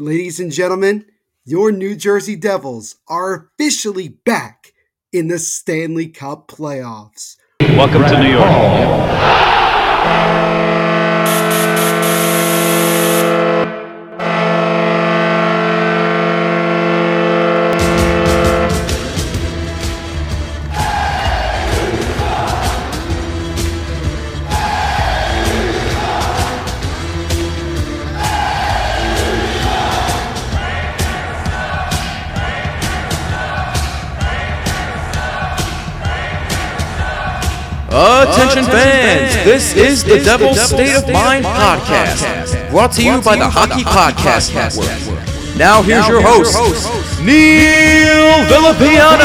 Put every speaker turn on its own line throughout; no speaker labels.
Ladies and gentlemen, your New Jersey Devils are officially back in the Stanley Cup playoffs.
Welcome to New York.
Oh. This is the Devil's State of Mind podcast, brought to you by the Hockey Podcast Network. Now here's your host, Neil Villapiano.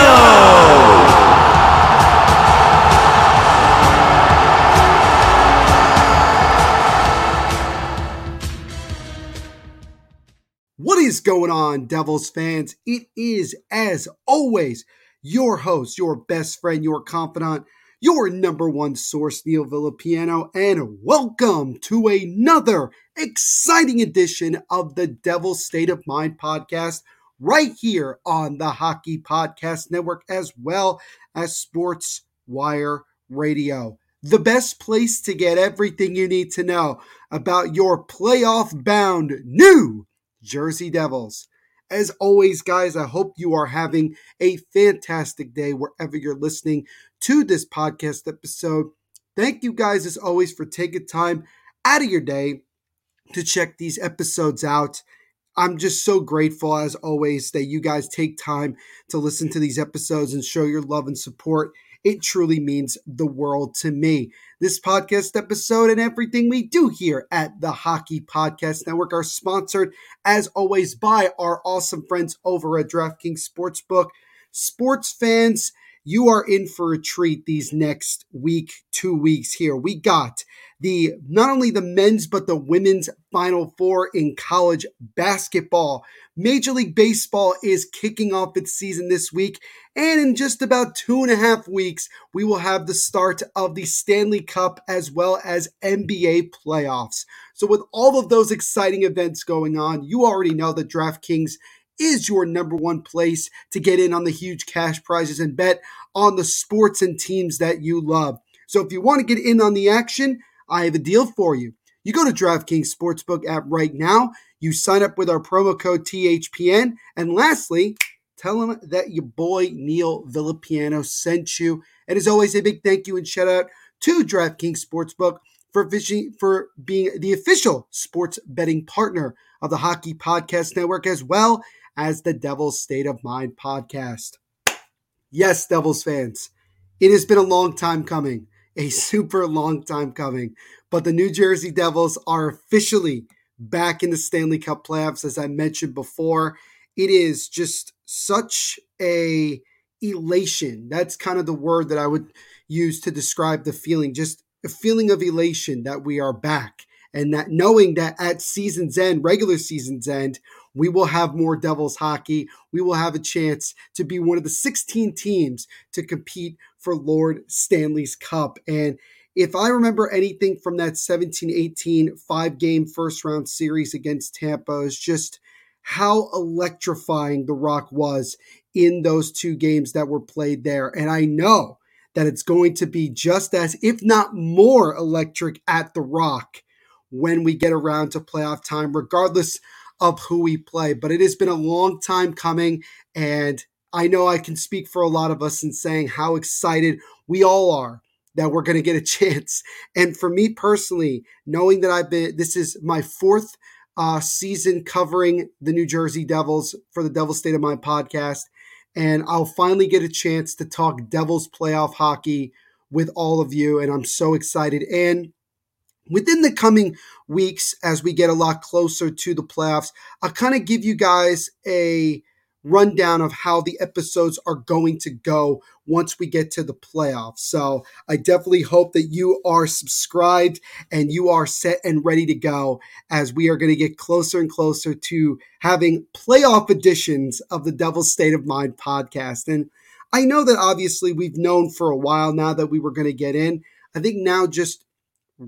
What is going on, Devils fans? It is, as always, your host, your best friend, your confidant, your number one source, Neil Villapiano, and welcome to another exciting edition of the Devil State of Mind podcast right here on the Hockey Podcast Network as well as Sports Wire Radio. The best place to get everything you need to know about your playoff bound New Jersey Devils. As always, guys, I hope you are having a fantastic day wherever you're listening to this podcast episode. Thank you guys, as always, for taking time out of your day to check these episodes out. I'm just so grateful, as always, that you guys take time to listen to these episodes and show your love and support. It truly means the world to me. This podcast episode and everything we do here at the Hockey Podcast Network are sponsored, as always, by our awesome friends over at DraftKings Sportsbook. Sports fans, you are in for a treat these next week, two weeks here. We got the not only the men's but the women's final four in college basketball. Major League Baseball is kicking off its season this week, and in just about two and a half weeks, we will have the start of the Stanley Cup as well as NBA playoffs. So, with all of those exciting events going on, you already know that DraftKings is your number one place to get in on the huge cash prizes and bet on the sports and teams that you love. So if you want to get in on the action, I have a deal for you. You go to DraftKings Sportsbook app right now, you sign up with our promo code THPN, and lastly, tell them that your boy Neil Villapiano sent you. And as always, a big thank you and shout out to DraftKings Sportsbook for, fishing, for being the official sports betting partner of the Hockey Podcast Network, as well as the Devil's State of Mind podcast. Yes, Devils fans, it has been a long time coming, a super long time coming, but the New Jersey Devils are officially back in the Stanley Cup playoffs, as I mentioned before. It is just such a elation. That's kind of the word that I would use to describe the feeling. Just a feeling of elation that we are back and that knowing that at season's end, regular season's end, we will have more Devils hockey. We will have a chance to be one of the 16 teams to compete for Lord Stanley's Cup. And if I remember anything from that 17 18 five game first round series against Tampa, is just how electrifying The Rock was in those two games that were played there. And I know that it's going to be just as, if not more, electric at The Rock when we get around to playoff time, regardless of who we play. But it has been a long time coming, and I know I can speak for a lot of us in saying how excited we all are that we're going to get a chance. And for me personally, knowing that I've been, this is my fourth uh, season covering the New Jersey Devils for the Devil State of Mind podcast. And I'll finally get a chance to talk Devils playoff hockey with all of you. And I'm so excited. And within the coming weeks as we get a lot closer to the playoffs i'll kind of give you guys a rundown of how the episodes are going to go once we get to the playoffs. So i definitely hope that you are subscribed and you are set and ready to go as we are going to get closer and closer to having playoff editions of the devil's state of mind podcast. And i know that obviously we've known for a while now that we were going to get in. I think now just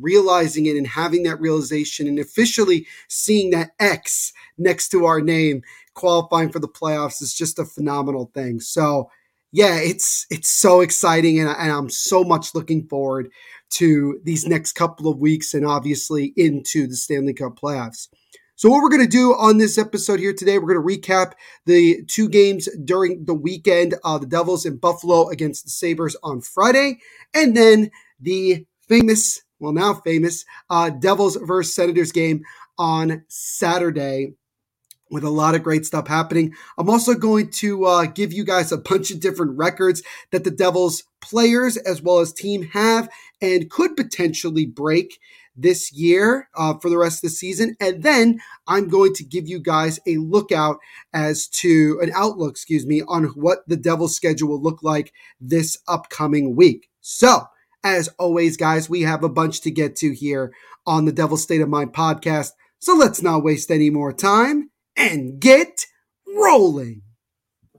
realizing it and having that realization and officially seeing that X next to our name qualifying for the playoffs is just a phenomenal thing. So, yeah, it's it's so exciting, and, and I'm so much looking forward to these next couple of weeks, and obviously into the Stanley Cup playoffs. So, what we're going to do on this episode here today, we're going to recap the two games during the weekend uh, the Devils in Buffalo against the Sabres on Friday, and then the famous, well, now famous, uh, Devils versus Senators game on Saturday with a lot of great stuff happening. I'm also going to uh, give you guys a bunch of different records that the Devils players as well as team have and could potentially break this year uh, for the rest of the season. And then I'm going to give you guys a lookout as to an outlook, excuse me, on what the Devils schedule will look like this upcoming week. So, as always, guys, we have a bunch to get to here on the Devil State of Mind podcast. So let's not waste any more time and get rolling.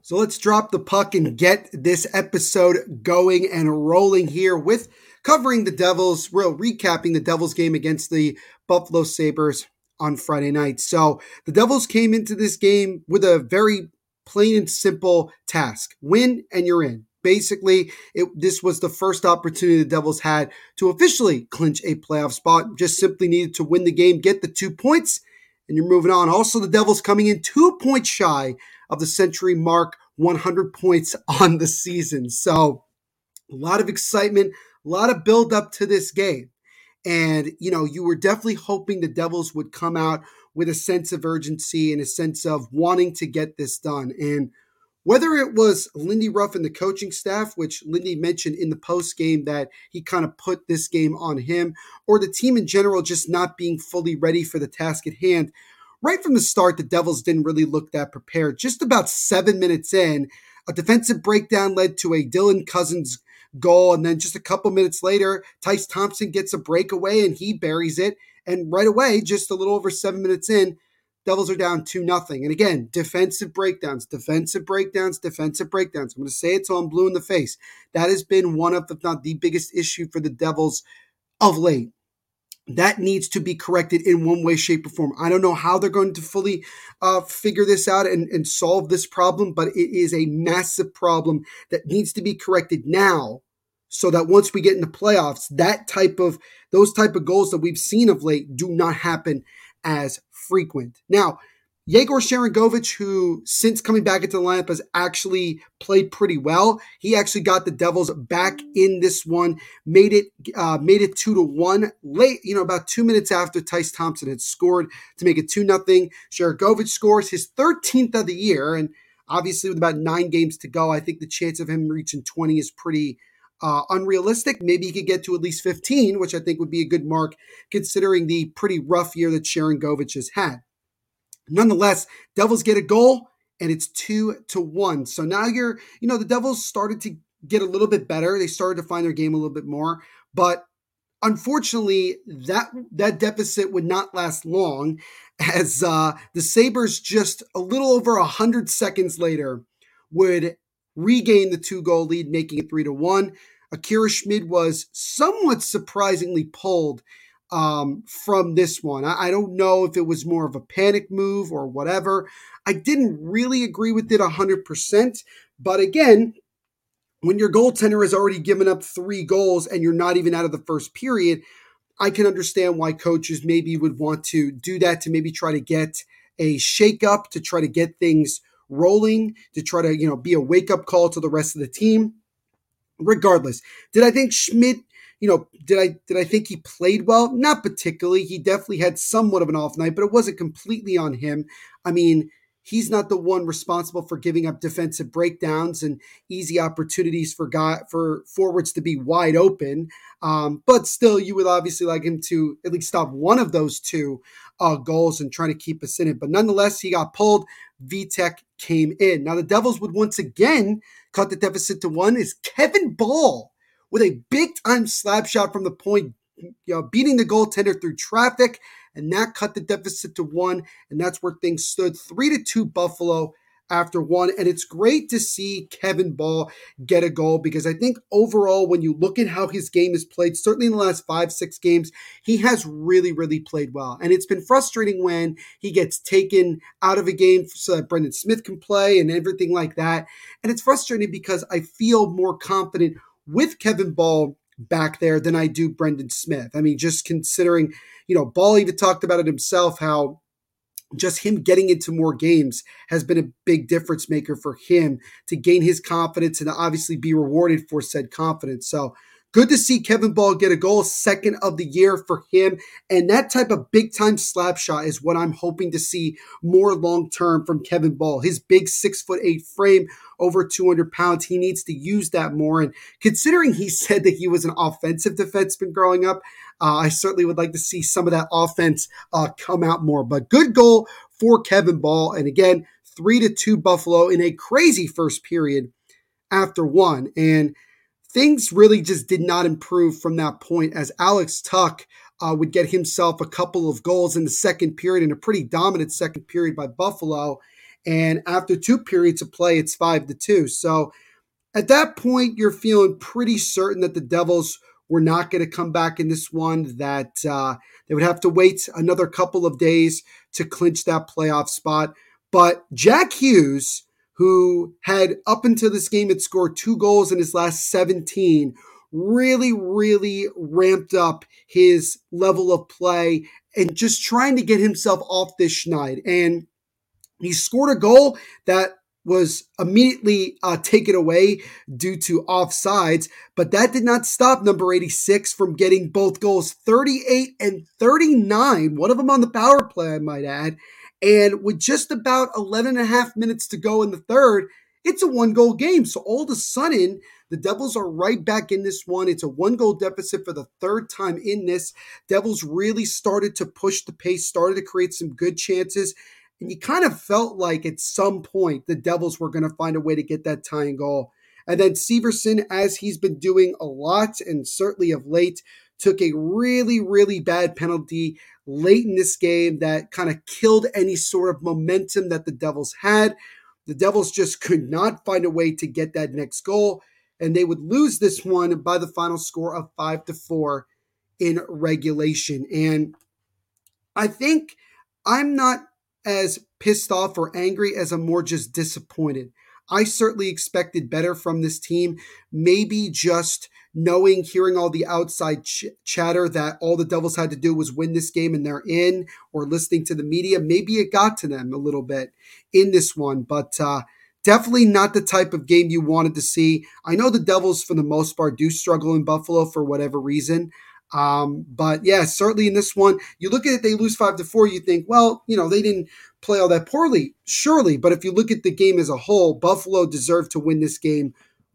So let's drop the puck and get this episode going and rolling here with covering the Devils, real recapping the Devils game against the Buffalo Sabres on Friday night. So the Devils came into this game with a very plain and simple task win and you're in. Basically, it, this was the first opportunity the Devils had to officially clinch a playoff spot. Just simply needed to win the game, get the two points, and you're moving on. Also, the Devils coming in two points shy of the century mark, 100 points on the season. So, a lot of excitement, a lot of build up to this game. And, you know, you were definitely hoping the Devils would come out with a sense of urgency and a sense of wanting to get this done. And whether it was Lindy Ruff and the coaching staff, which Lindy mentioned in the post game that he kind of put this game on him, or the team in general just not being fully ready for the task at hand, right from the start, the Devils didn't really look that prepared. Just about seven minutes in, a defensive breakdown led to a Dylan Cozens goal. And then just a couple minutes later, Tyce Thompson gets a breakaway and he buries it. And right away, just a little over seven minutes in, Devils are down 2 nothing. And again, defensive breakdowns, defensive breakdowns, defensive breakdowns. I'm going to say it till I'm blue in the face. That has been one of, if not the biggest issue for the Devils of late. That needs to be corrected in one way, shape, or form. I don't know how they're going to fully uh, figure this out and, and solve this problem, but it is a massive problem that needs to be corrected now so that once we get into playoffs, that type of those type of goals that we've seen of late do not happen as frequent. Now, Yegor Sharangovich, who since coming back into the lineup has actually played pretty well. He actually got the Devils back in this one, made it uh, made it two to one late. You know, about two minutes after Tyce Thompson had scored to make it two nothing. Sharangovich scores his 13th of the year, and obviously with about nine games to go, I think the chance of him reaching 20 is pretty uh, unrealistic. Maybe he could get to at least 15, which I think would be a good mark considering the pretty rough year that Sharangovich has had. Nonetheless, Devils get a goal and it's two to one. So now you're, you know, the Devils started to get a little bit better. They started to find their game a little bit more, but unfortunately, that that deficit would not last long, as uh, the Sabres just a little over hundred seconds later would regained the two goal lead, making it three to one. Akira Schmid was somewhat surprisingly pulled um, from this one. I, I, don't know if it was more of a panic move or whatever. I didn't really agree with it 100%. But again, when your goaltender has already given up three goals and you're not even out of the first period, I can understand why coaches maybe would want to do that to maybe try to get a shakeup, to try to get things rolling to try to, you know, be a wake up call to the rest of the team. Regardless, did I think Schmid, you know, did I did I think he played well? Not particularly. He definitely had somewhat of an off night, but it wasn't completely on him. I mean, he's not the one responsible for giving up defensive breakdowns and easy opportunities for guy, for forwards to be wide open. Um, but still, you would obviously like him to at least stop one of those two uh, goals and trying to keep us in it. But nonetheless, he got pulled. Vitek came in. Now the Devils would once again cut the deficit to one. Is Kevin Bahl with a big time slap shot from the point, you know, beating the goaltender through traffic, and that cut the deficit to one. And that's where things stood three to two Buffalo after one. And it's great to see Kevin Bahl get a goal because I think overall, when you look at how his game is played, certainly in the last five, six games, he has really, really played well. And it's been frustrating when he gets taken out of a game so that Brendan Smith can play and everything like that. And it's frustrating because I feel more confident with Kevin Bahl back there than I do Brendan Smith. I mean, just considering, you know, Bahl even talked about it himself how just him getting into more games has been a big difference maker for him to gain his confidence and obviously be rewarded for said confidence. So good to see Kevin Bahl get a goal, second of the year for him. And that type of big time slap shot is what I'm hoping to see more long term from Kevin Bahl. His big six foot eight frame, over 200 pounds, he needs to use that more. And considering he said that he was an offensive defenseman growing up, uh, I certainly would like to see some of that offense uh, come out more. But good goal for Kevin Bahl. And again, three to two Buffalo in a crazy first period after one. And things really just did not improve from that point as Alex Tuch uh, would get himself a couple of goals in the second period in a pretty dominant second period by Buffalo. And after two periods of play, it's five to two. So at that point, you're feeling pretty certain that the Devils were not going to come back in this one, that uh, they would have to wait another couple of days to clinch that playoff spot. But Jack Hughes, who had up until this game had scored two goals in his last 17, really, really ramped up his level of play and just trying to get himself off this schneid. And he scored a goal that was immediately uh, taken away due to offsides, but that did not stop number 86 from getting both goals 38 and 39, one of them on the power play, I might add. And with just about 11 and a half minutes to go in the third, it's a one goal game. So all of a sudden, the Devils are right back in this one. It's a one goal deficit for the third time in this. Devils really started to push the pace, started to create some good chances. And you kind of felt like at some point the Devils were going to find a way to get that tying goal. And then Severson, as he's been doing a lot and certainly of late, took a really, really bad penalty late in this game that kind of killed any sort of momentum that the Devils had. The Devils just could not find a way to get that next goal, and they would lose this one by the final score of five to four in regulation. And I think I'm not as pissed off or angry as I'm more just disappointed. I certainly expected better from this team. Maybe just knowing, hearing all the outside ch- chatter that all the Devils had to do was win this game and they're in, or listening to the media, maybe it got to them a little bit in this one. But uh, definitely not the type of game you wanted to see. I know the Devils, for the most part, do struggle in Buffalo for whatever reason. Um, but yeah, certainly in this one, you look at it, they lose five to four, you think, well, you know, they didn't play all that poorly, surely. But if you look at the game as a whole, Buffalo deserved to win this game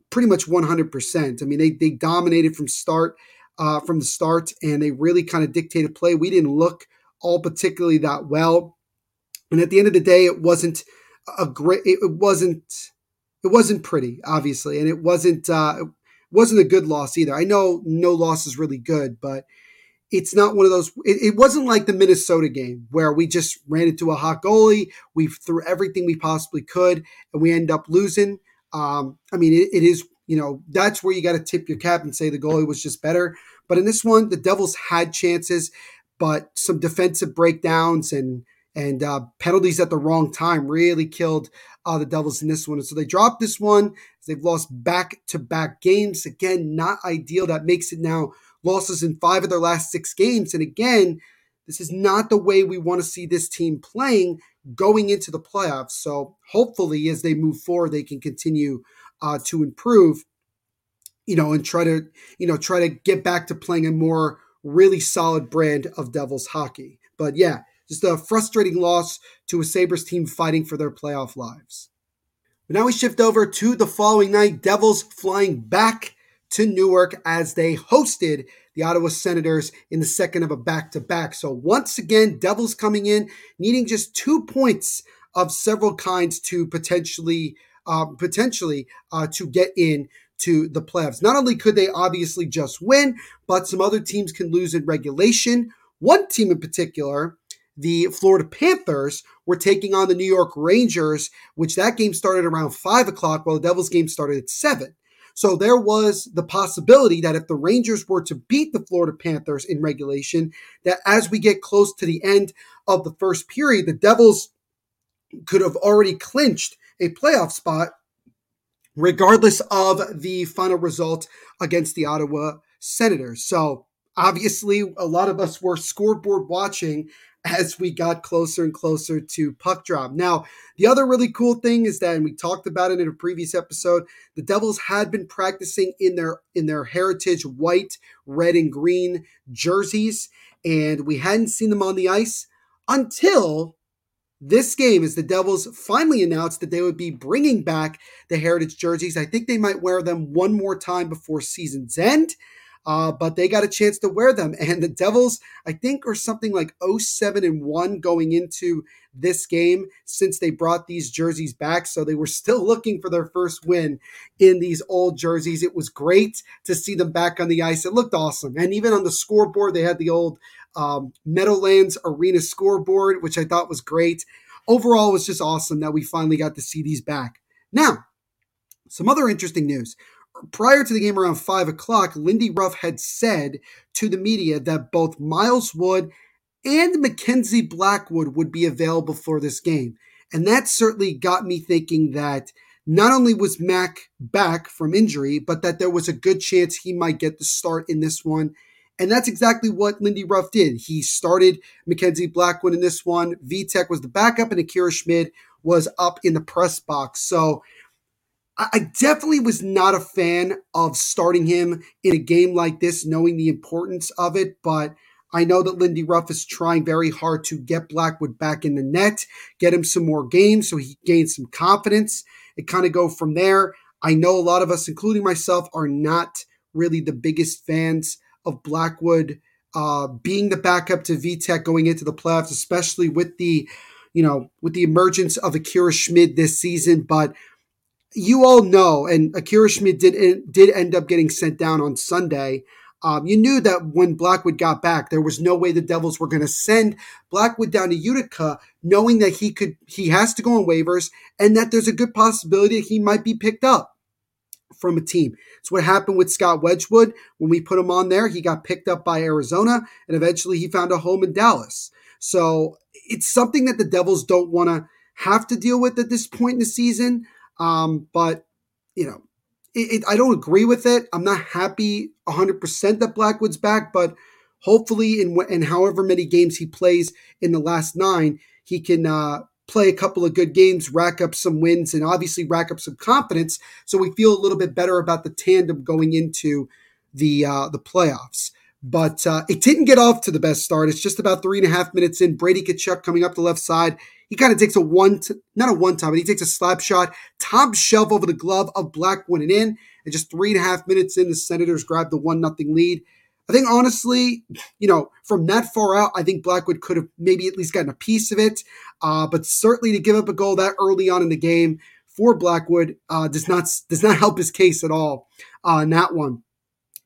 pretty much 100%. I mean, they, they dominated from start, uh, from the start, and they really kind of dictated play. We didn't look all particularly that well. And at the end of the day, it wasn't a great, it, wasn't, it wasn't pretty, obviously. And it wasn't, uh, wasn't a good loss either. I know no loss is really good, but it's not one of those. It, it, wasn't like the Minnesota game where we just ran into a hot goalie, we threw everything we possibly could, and we end up losing. Um, I mean, it, it is you know that's where you got to tip your cap and say the goalie was just better. But in this one, the Devils had chances, but some defensive breakdowns and and uh, penalties at the wrong time really killed uh, the Devils in this one. And so they dropped this one. They've lost back to back games. Again, not ideal. That makes it now losses in five of their last six games. And again, this is not the way we want to see this team playing going into the playoffs. So hopefully, as they move forward, they can continue uh, to improve, you know, and try to, you know, try to get back to playing a more really solid brand of Devils hockey. But yeah, just a frustrating loss to a Sabres team fighting for their playoff lives. But now we shift over to the following night. Devils flying back to Newark as they hosted the Ottawa Senators in the second of a back to back. So once again, Devils coming in needing just two points of several kinds to potentially uh, potentially uh, to get in to the playoffs. Not only could they obviously just win, but some other teams can lose in regulation. One team in particular the Florida Panthers were taking on the New York Rangers, which that game started around five o'clock, while the Devils game started at seven. So there was the possibility that if the Rangers were to beat the Florida Panthers in regulation, that as we get close to the end of the first period, the Devils could have already clinched a playoff spot, regardless of the final result against the Ottawa Senators. So obviously, a lot of us were scoreboard watching as we got closer and closer to puck drop. Now, the other really cool thing is that, and we talked about it in a previous episode, the Devils had been practicing in their in their heritage white, red, and green jerseys, and we hadn't seen them on the ice until this game as the Devils finally announced that they would be bringing back the heritage jerseys. I think they might wear them one more time before season's end. Uh, but they got a chance to wear them. And the Devils, I think, are something like 07 and 1 going into this game since they brought these jerseys back. So they were still looking for their first win in these old jerseys. It was great to see them back on the ice. It looked awesome. And even on the scoreboard, they had the old um, Meadowlands Arena scoreboard, which I thought was great. Overall, it was just awesome that we finally got to see these back. Now, some other interesting news. Prior to the game around 5 o'clock, Lindy Ruff had said to the media that both Miles Wood and Mackenzie Blackwood would be available for this game. And that certainly got me thinking that not only was Mac back from injury, but that there was a good chance he might get the start in this one and that's exactly what Lindy Ruff did. He started Mackenzie Blackwood in this one. Vitek was the backup, and Akira Schmid was up in the press box. So I definitely was not a fan of starting him in a game like this, knowing the importance of it. But I know that Lindy Ruff is trying very hard to get Blackwood back in the net, get him some more games so he gains some confidence and kind of go from there. I know a lot of us, including myself, are not really the biggest fans of Blackwood uh, being the backup to Vitek going into the playoffs, especially with the, you know, with the emergence of Akira Schmid this season. But you all know, and Akira Schmid did did end up getting sent down on Sunday. Um, you knew that when Blackwood got back, there was no way the Devils were going to send Blackwood down to Utica, knowing that he could he has to go on waivers and that there's a good possibility he might be picked up from a team. It's what happened with Scott Wedgewood. When we put him on there, he got picked up by Arizona and eventually he found a home in Dallas. So it's something that the Devils don't want to have to deal with at this point in the season. Um, but, you know, it, it, I don't agree with it. I'm not happy 100% that Blackwood's back, but hopefully, in, in however many games he plays in the last nine, he can uh, play a couple of good games, rack up some wins, and obviously rack up some confidence. So we feel a little bit better about the tandem going into the uh, the playoffs. But uh, it didn't get off to the best start. It's just about three and a half minutes in. Brady Tkachuk coming up the left side. He kind of takes a one, t- not a one time, but he takes a slap shot, top shelf over the glove of Blackwood and in. And just three and a half minutes in, the Senators grab the one nothing lead. I think honestly, you know, from that far out, I think Blackwood could have maybe at least gotten a piece of it. Uh, but certainly to give up a goal that early on in the game for Blackwood uh, does not does not help his case at all uh, in that one.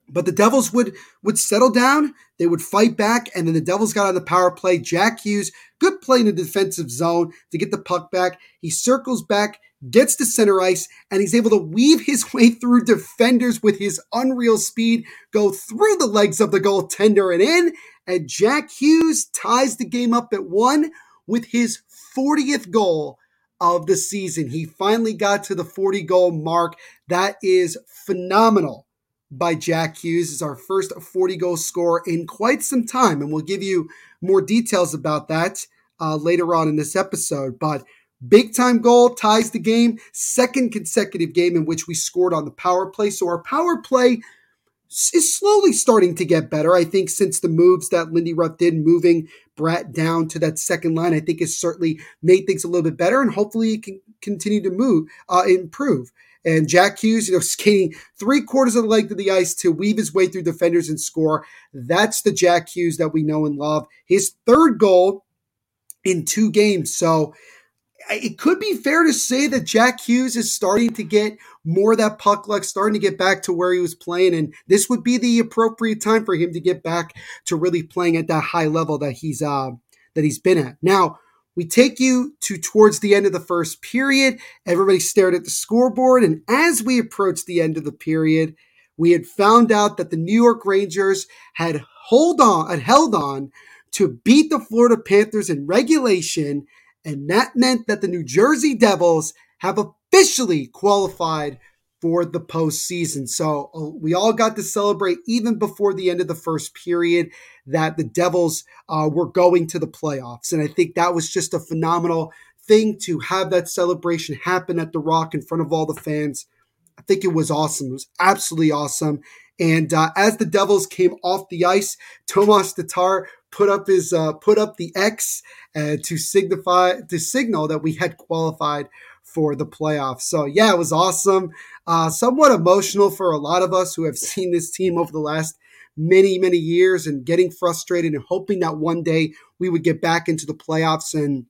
But the Devils would would settle down, they would fight back, and then the Devils got on the power play. Jack Hughes, good play in the defensive zone to get the puck back. He circles back, gets to center ice, and he's able to weave his way through defenders with his unreal speed, go through the legs of the goaltender and in. And Jack Hughes ties the game up at one with his 40th goal of the season. He finally got to the 40 goal mark. That is phenomenal by Jack Hughes. Is our first 40 goal score in quite some time, and we'll give you more details about that uh, later on in this episode. But big time goal ties the game, second consecutive game in which we scored on the power play. So our power play is slowly starting to get better. I think since the moves that Lindy Ruff did, moving Bratt down to that second line, I think has certainly made things a little bit better, and hopefully it can continue to move, uh, improve. And Jack Hughes, you know, skating three quarters of the length of the ice to weave his way through defenders and score. That's the Jack Hughes that we know and love. His third goal in two games. So it could be fair to say that Jack Hughes is starting to get more of that puck luck, starting to get back to where he was playing. And this would be the appropriate time for him to get back to really playing at that high level that he's uh, that he's been at. Now, we take you to towards the end of the first period. Everybody stared at the scoreboard. And as we approached the end of the period, we had found out that the New York Rangers had hold on, had held on to beat the Florida Panthers in regulation. And that meant that the New Jersey Devils have officially qualified for the postseason. So uh, we all got to celebrate even before the end of the first period that the Devils uh, were going to the playoffs. And I think that was just a phenomenal thing to have that celebration happen at the Rock in front of all the fans. I think it was awesome. It was absolutely awesome. And uh, as the Devils came off the ice, Tomas Tatar put up his uh, put up the X uh, to signify to signal that we had qualified for the playoffs. So yeah, it was awesome. Uh, somewhat emotional for a lot of us who have seen this team over the last many many years and getting frustrated and hoping that one day we would get back into the playoffs and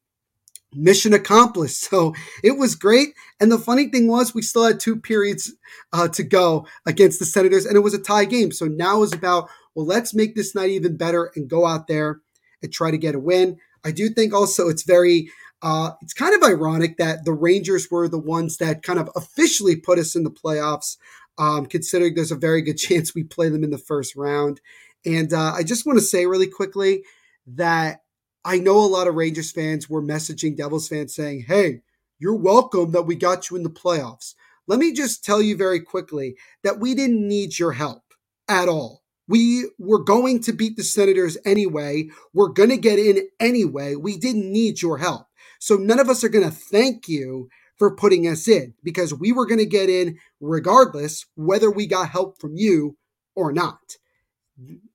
mission accomplished. So it was great. And the funny thing was, we still had two periods uh, to go against the Senators, and it was a tie game. So now is about, well, let's make this night even better and go out there and try to get a win. I do think also it's very, uh, it's kind of ironic that the Rangers were the ones that kind of officially put us in the playoffs, um, considering there's a very good chance we play them in the first round. And uh, I just want to say really quickly that I know a lot of Rangers fans were messaging Devils fans saying, hey, you're welcome that we got you in the playoffs. Let me just tell you very quickly that we didn't need your help at all. We were going to beat the Senators anyway. We're going to get in anyway. We didn't need your help. So none of us are going to thank you for putting us in because we were going to get in regardless whether we got help from you or not.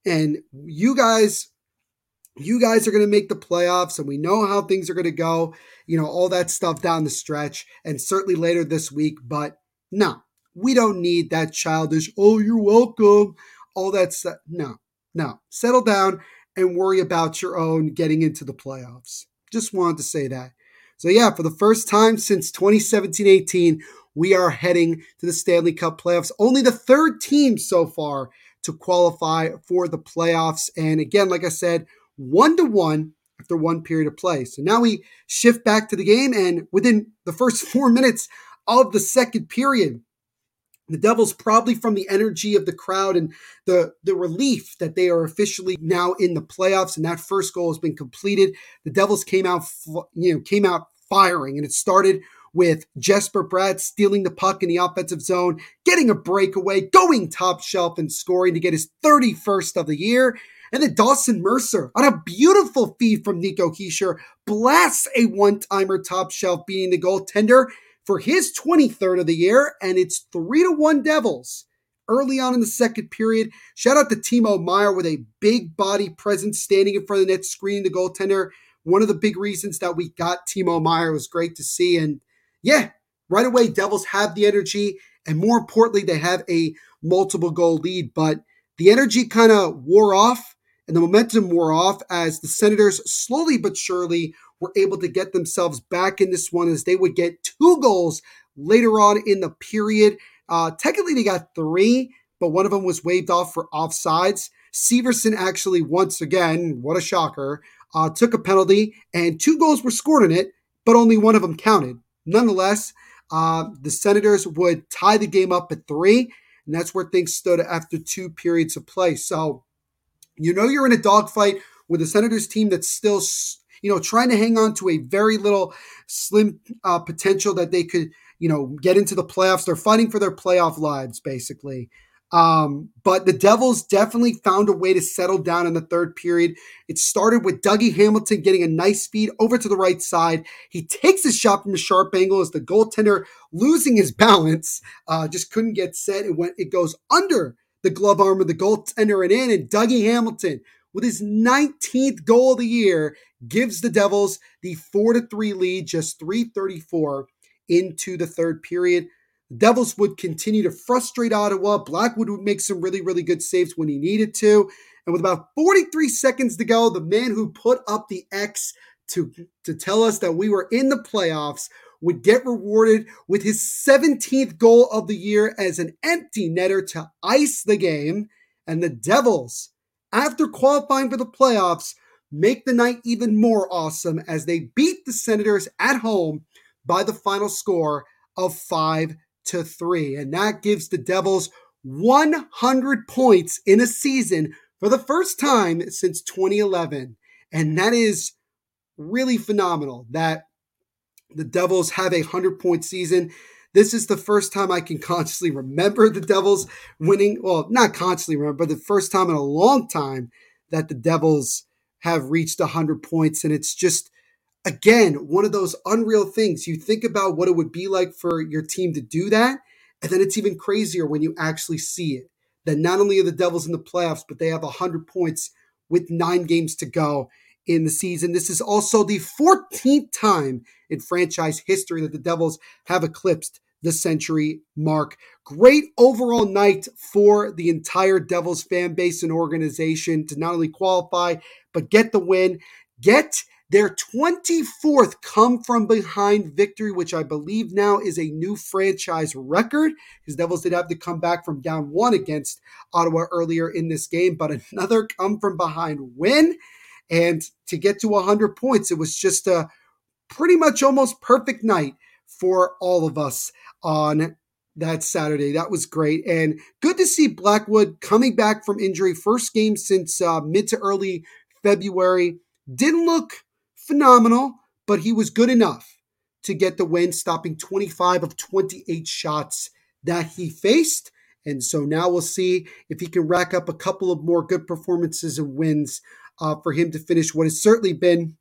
And you guys you guys are going to make the playoffs and we know how things are going to go, you know, all that stuff down the stretch and certainly later this week. But no, we don't need that childish, oh, you're welcome, all that stuff. No, no. Settle down and worry about your own getting into the playoffs. Just wanted to say that. So, yeah, for the first time since 2017 18, we are heading to the Stanley Cup playoffs. Only the third team so far to qualify for the playoffs. And again, like I said, one to one after one period of play. So now we shift back to the game, and within the first four minutes of the second period, the Devils, probably from the energy of the crowd and the, the relief that they are officially now in the playoffs, and that first goal has been completed. The Devils came out, you know, came out firing, and it started with Jesper Bratt stealing the puck in the offensive zone, getting a breakaway, going top shelf, and scoring to get his 31st of the year. And then Dawson Mercer on a beautiful feed from Nico Hischier blasts a one-timer top shelf beating the goaltender for his 23rd of the year, and it's three to one Devils. Early on in the second period, shout out to Timo Meier with a big body presence standing in front of the net, screening the goaltender. One of the big reasons that we got Timo Meier was great to see. And yeah, right away, Devils have the energy, and more importantly, they have a multiple goal lead. But the energy kind of wore off and the momentum wore off as the Senators slowly but surely were able to get themselves back in this one as they would get two goals later on in the period. Uh, technically, they got three, but one of them was waved off for offsides. Severson actually, once again, what a shocker, uh, took a penalty, and two goals were scored in it, but only one of them counted. Nonetheless, uh, the Senators would tie the game up at three, and that's where things stood after two periods of play. So, you know you're in a dogfight with a Senators team that's still, you know, trying to hang on to a very little slim uh, potential that they could, you know, get into the playoffs. They're fighting for their playoff lives, basically. Um, but the Devils definitely found a way to settle down in the third period. It started with Dougie Hamilton getting a nice feed over to the right side. He takes his shot from a sharp angle as the goaltender losing his balance, uh, just couldn't get set. It went, it goes under the glove arm of the goaltender and in, and Dougie Hamilton with his 19th goal of the year gives the Devils the 4 to 3 lead, just 334 into the third period. The Devils would continue to frustrate Ottawa. Blackwood would make some really, really good saves when he needed to. And with about 43 seconds to go, the man who put up the X to, to tell us that we were in the playoffs would get rewarded with his 17th goal of the year as an empty netter to ice the game. And the Devils, after qualifying for the playoffs, make the night even more awesome as they beat the Senators at home by the final score of 5 to 3. And that gives the Devils 100 points in a season for the first time since 2011. And that is really phenomenal that the Devils have a 100 point season. This is the first time I can consciously remember the Devils winning. Well, not consciously remember, but the first time in a long time that the Devils have reached 100 points. And it's just, again, one of those unreal things. You think about what it would be like for your team to do that. And then it's even crazier when you actually see it. That not only are the Devils in the playoffs, but they have 100 points with nine games to go in the season. This is also the 14th time in franchise history that the Devils have eclipsed the century mark. Great overall night for the entire Devils fan base and organization to not only qualify, but get the win. Get their 24th come from behind victory, which I believe now is a new franchise record because Devils did have to come back from down one against Ottawa earlier in this game, but another come from behind win. And to get to 100 points, it was just a pretty much almost perfect night for all of us on that Saturday. That was great. And good to see Blackwood coming back from injury. First game since uh, mid to early February. Didn't look phenomenal, but he was good enough to get the win, stopping 25 of 28 shots that he faced. And so now we'll see if he can rack up a couple of more good performances and wins uh, for him to finish what has certainly been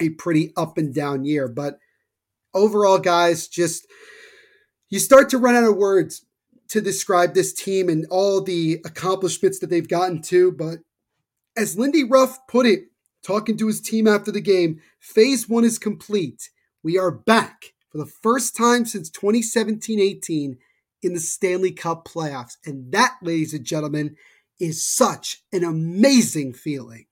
a pretty up and down year. But overall, guys, just you start to run out of words to describe this team and all the accomplishments that they've gotten to. But as Lindy Ruff put it, talking to his team after the game, phase one is complete. We are back for the first time since 2017 18 in the Stanley Cup playoffs. And that, ladies and gentlemen, is such an amazing feeling.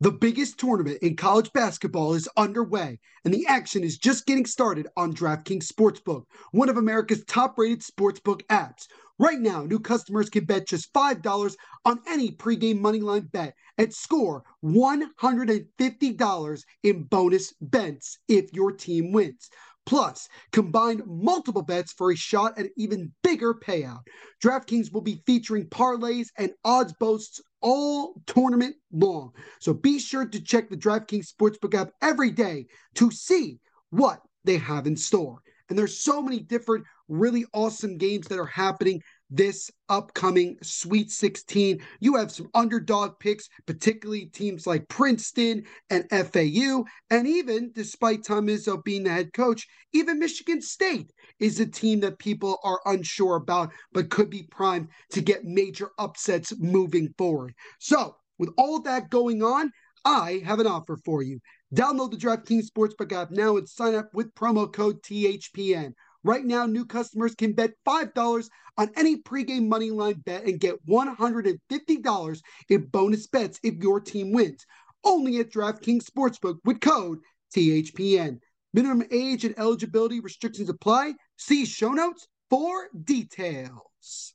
The biggest tournament in college basketball is underway, and the action is just getting started on DraftKings Sportsbook, one of America's top rated sportsbook apps. Right now, new customers can bet just $5 on any pregame moneyline bet and score $150 in bonus bets if your team wins. Plus, combine multiple bets for a shot at even bigger payout. DraftKings will be featuring parlays and odds boosts all tournament long. So be sure to check the DraftKings Sportsbook app every day to see what they have in store. And there's so many different really awesome games that are happening this upcoming Sweet 16. You have some underdog picks, particularly teams like Princeton and FAU. And even, despite Tom Izzo being the head coach, even Michigan State is a team that people are unsure about, but could be primed to get major upsets moving forward. So, with all that going on, I have an offer for you. Download the DraftKings Sportsbook app now and sign up with promo code THPN. Right now, new customers can bet $5 on any pregame moneyline bet and get $150 in bonus bets if your team wins. Only at DraftKings Sportsbook with code THPN. Minimum age and eligibility restrictions apply. See show notes for details.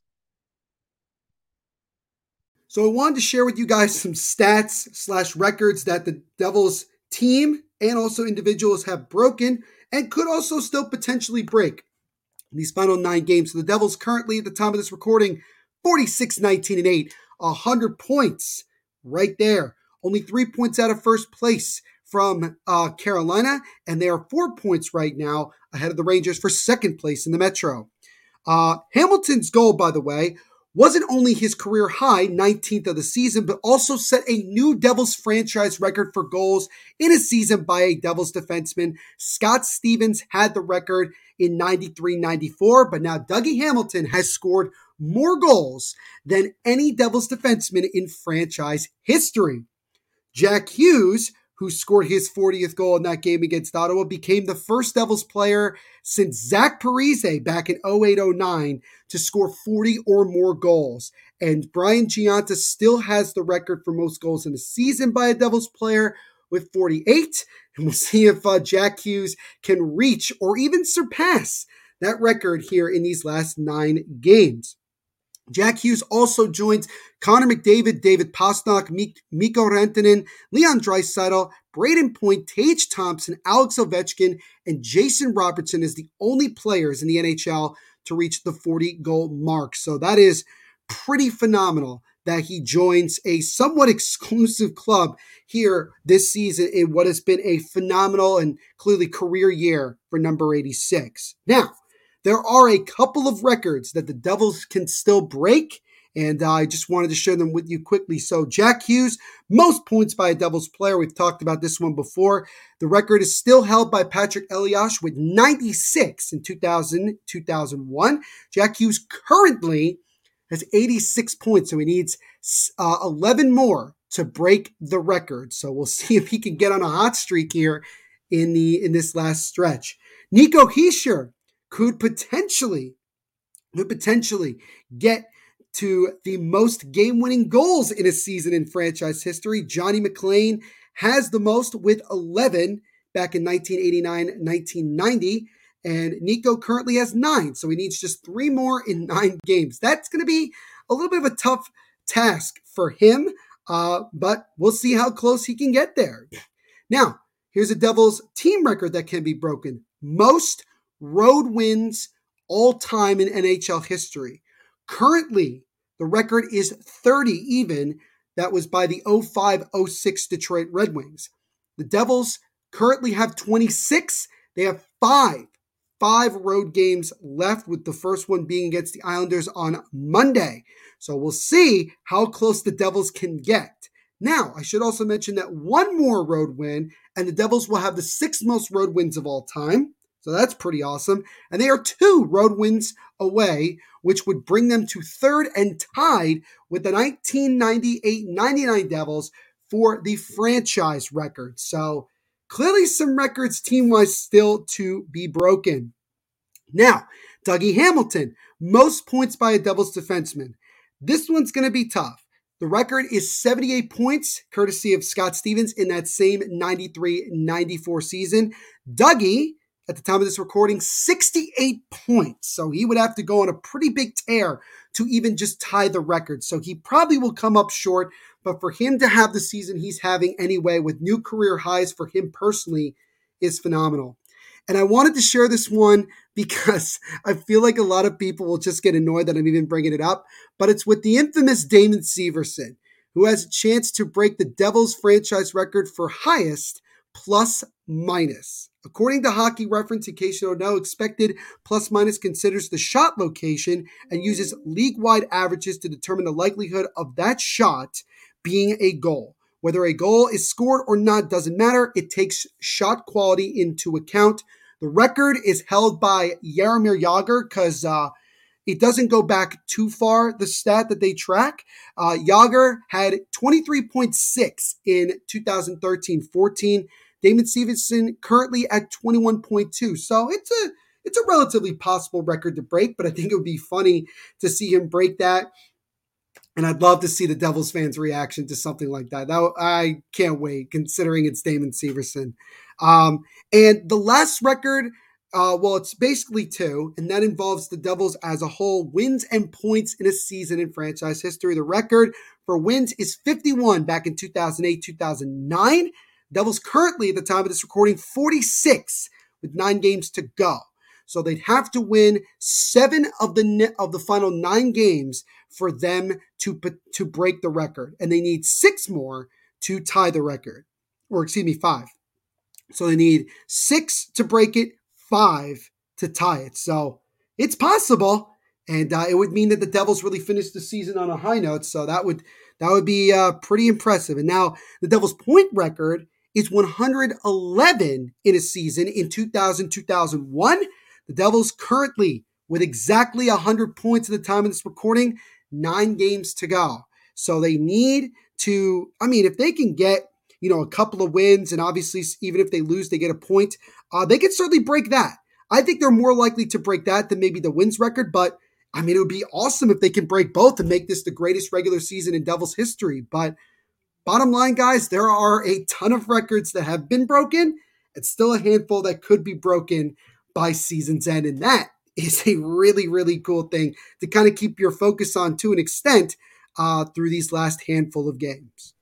So I wanted to share with you guys some stats slash records that the Devils team and also individuals have broken and could also still potentially break these final nine games. So the Devils currently at the time of this recording, 46, 19, and 8, 100 points right there. Only three points out of first place from uh, Carolina, and they are four points right now ahead of the Rangers for second place in the Metro. Uh, Hamilton's goal, by the way, wasn't only his career high, 19th of the season, but also set a new Devils franchise record for goals in a season by a Devils defenseman. Scott Stevens had the record in 93 94, but now Dougie Hamilton has scored more goals than any Devils defenseman in franchise history. Jack Hughes who scored his 40th goal in that game against Ottawa, became the first Devils player since Zach Parise back in 0809 to score 40 or more goals. And Brian Gionta still has the record for most goals in a season by a Devils player with 48. And we'll see if uh, Jack Hughes can reach or even surpass that record here in these last nine games. Jack Hughes also joins Connor McDavid, David Pastrnak, Mikko Rantanen, Leon Draisaitl, Brayden Point, Tage Thompson, Alex Ovechkin, and Jason Robertson as the only players in the NHL to reach the 40 goal mark. So that is pretty phenomenal that he joins a somewhat exclusive club here this season in what has been a phenomenal and clearly career year for number 86. Now, there are a couple of records that the Devils can still break, and I just wanted to share them with you quickly. So, Jack Hughes, most points by a Devils player. We've talked about this one before. The record is still held by Patrik Elias with 96 in 2000 2001. Jack Hughes currently has 86 points, so he needs uh, 11 more to break the record. So we'll see if he can get on a hot streak here in the in this last stretch. Nico Hischier could potentially could potentially get to the most game-winning goals in a season in franchise history. Johnny MacLean has the most with 11 back in 1989-1990 and Nico currently has 9, so he needs just 3 more in 9 games. That's going to be a little bit of a tough task for him, uh, but we'll see how close he can get there. Now, here's a Devils team record that can be broken. Most road wins all time in NHL history. Currently, the record is 30 even. That was by the 05 06 Detroit Red Wings. The Devils currently have 26. They have five, five road games left, with the first one being against the Islanders on Monday. So we'll see how close the Devils can get. Now, I should also mention that one more road win, and the Devils will have the sixth most road wins of all time. So that's pretty awesome. And they are two road wins away, which would bring them to third and tied with the 1998 99 Devils for the franchise record. So clearly, some records team wise still to be broken. Now, Dougie Hamilton, most points by a Devils defenseman. This one's going to be tough. The record is 78 points, courtesy of Scott Stevens in that same 93 94 season. Dougie at the time of this recording 68 points. So he would have to go on a pretty big tear to even just tie the record. So he probably will come up short. But for him to have the season he's having anyway, with new career highs for him personally, is phenomenal. And I wanted to share this one because I feel like a lot of people will just get annoyed that I'm even bringing it up. But it's with the infamous Damon Severson, who has a chance to break the Devils franchise record for highest plus minus. According to Hockey Reference, in case you don't know, expected plus minus considers the shot location and uses league wide averages to determine the likelihood of that shot being a goal. Whether a goal is scored or not doesn't matter. It takes shot quality into account. The record is held by Jaromir Jagr because uh, it doesn't go back too far, the stat that they track. Uh, Jagr had 23.6 in 2013 14. Damon Severson currently at 21.2. So it's a it's a relatively possible record to break, but I think it would be funny to see him break that. And I'd love to see the Devils fans' reaction to something like that. that I can't wait, considering it's Damon Severson. Um, and the last record, uh, well, it's basically two, and that involves the Devils as a whole wins and points in a season in franchise history. The record for wins is 51 back in 2008 2009. Devils currently, at the time of this recording, 46 with nine games to go. So they'd have to win seven of the of the final nine games for them to to break the record, and they need six more to tie the record, or excuse me, five. So they need six to break it, five to tie it. So it's possible, and uh, it would mean that the Devils really finished the season on a high note. So that would that would be uh, pretty impressive. And now the Devils' point record is 111 in a season in 2000 2001. The Devils currently with exactly 100 points at the time of this recording, nine games to go. So they need to, I mean, if they can get, you know, a couple of wins, and obviously, even if they lose, they get a point, uh, they can certainly break that. I think they're more likely to break that than maybe the wins record, but I mean, it would be awesome if they can break both and make this the greatest regular season in Devils history. But Bottom line, guys, there are a ton of records that have been broken. It's still a handful that could be broken by season's end. And that is a really, really cool thing to kind of keep your focus on to an extent uh, through these last handful of games.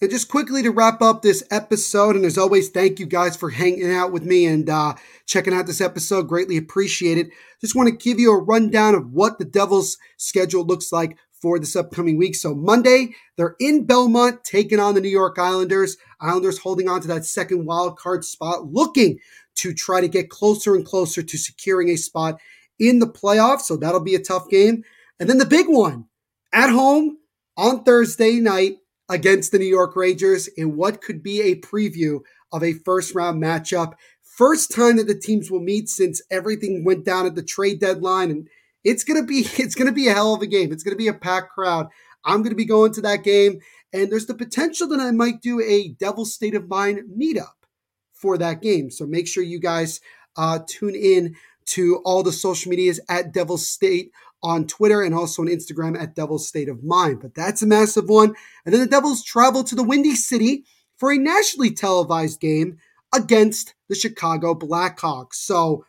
And just quickly to wrap up this episode, and as always, thank you guys for hanging out with me and uh, checking out this episode. Greatly appreciate it. Just want to give you a rundown of what the Devils' schedule looks like for this upcoming week. So Monday, they're in Belmont taking on the New York Islanders. Islanders holding on to that second wild card spot, looking to try to get closer and closer to securing a spot in the playoffs. So that'll be a tough game. And then the big one at home on Thursday night against the New York Rangers in what could be a preview of a first round matchup. First time that the teams will meet since everything went down at the trade deadline. And it's gonna be it's gonna be a hell of a game. It's gonna be a packed crowd. I'm gonna be going to that game, and there's the potential that I might do a Devils State of Mind meetup for that game. So make sure you guys uh, tune in to all the social medias at Devil State on Twitter and also on Instagram at Devil's State of Mind. But that's a massive one. And then the Devils travel to the Windy City for a nationally televised game against the Chicago Blackhawks. So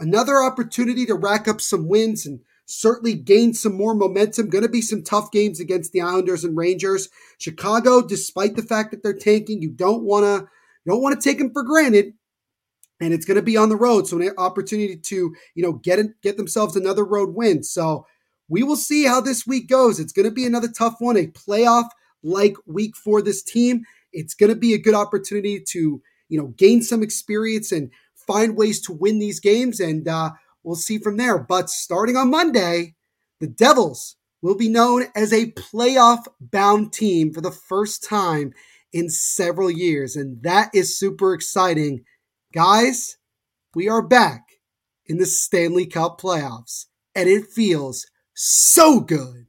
another opportunity to rack up some wins and certainly gain some more momentum. Going to be some tough games against the Islanders and Rangers. Chicago, despite the fact that they're tanking, you don't want to you don't want to take them for granted and it's going to be on the road. So an opportunity to, you know, get it, get themselves another road win. So we will see how this week goes. It's going to be another tough one, a playoff like week for this team. It's going to be a good opportunity to, you know, gain some experience and find ways to win these games. And uh, we'll see from there. But starting on Monday, the Devils will be known as a playoff bound team for the first time in several years. And that is super exciting Guys, we are back in the Stanley Cup playoffs, and it feels so good.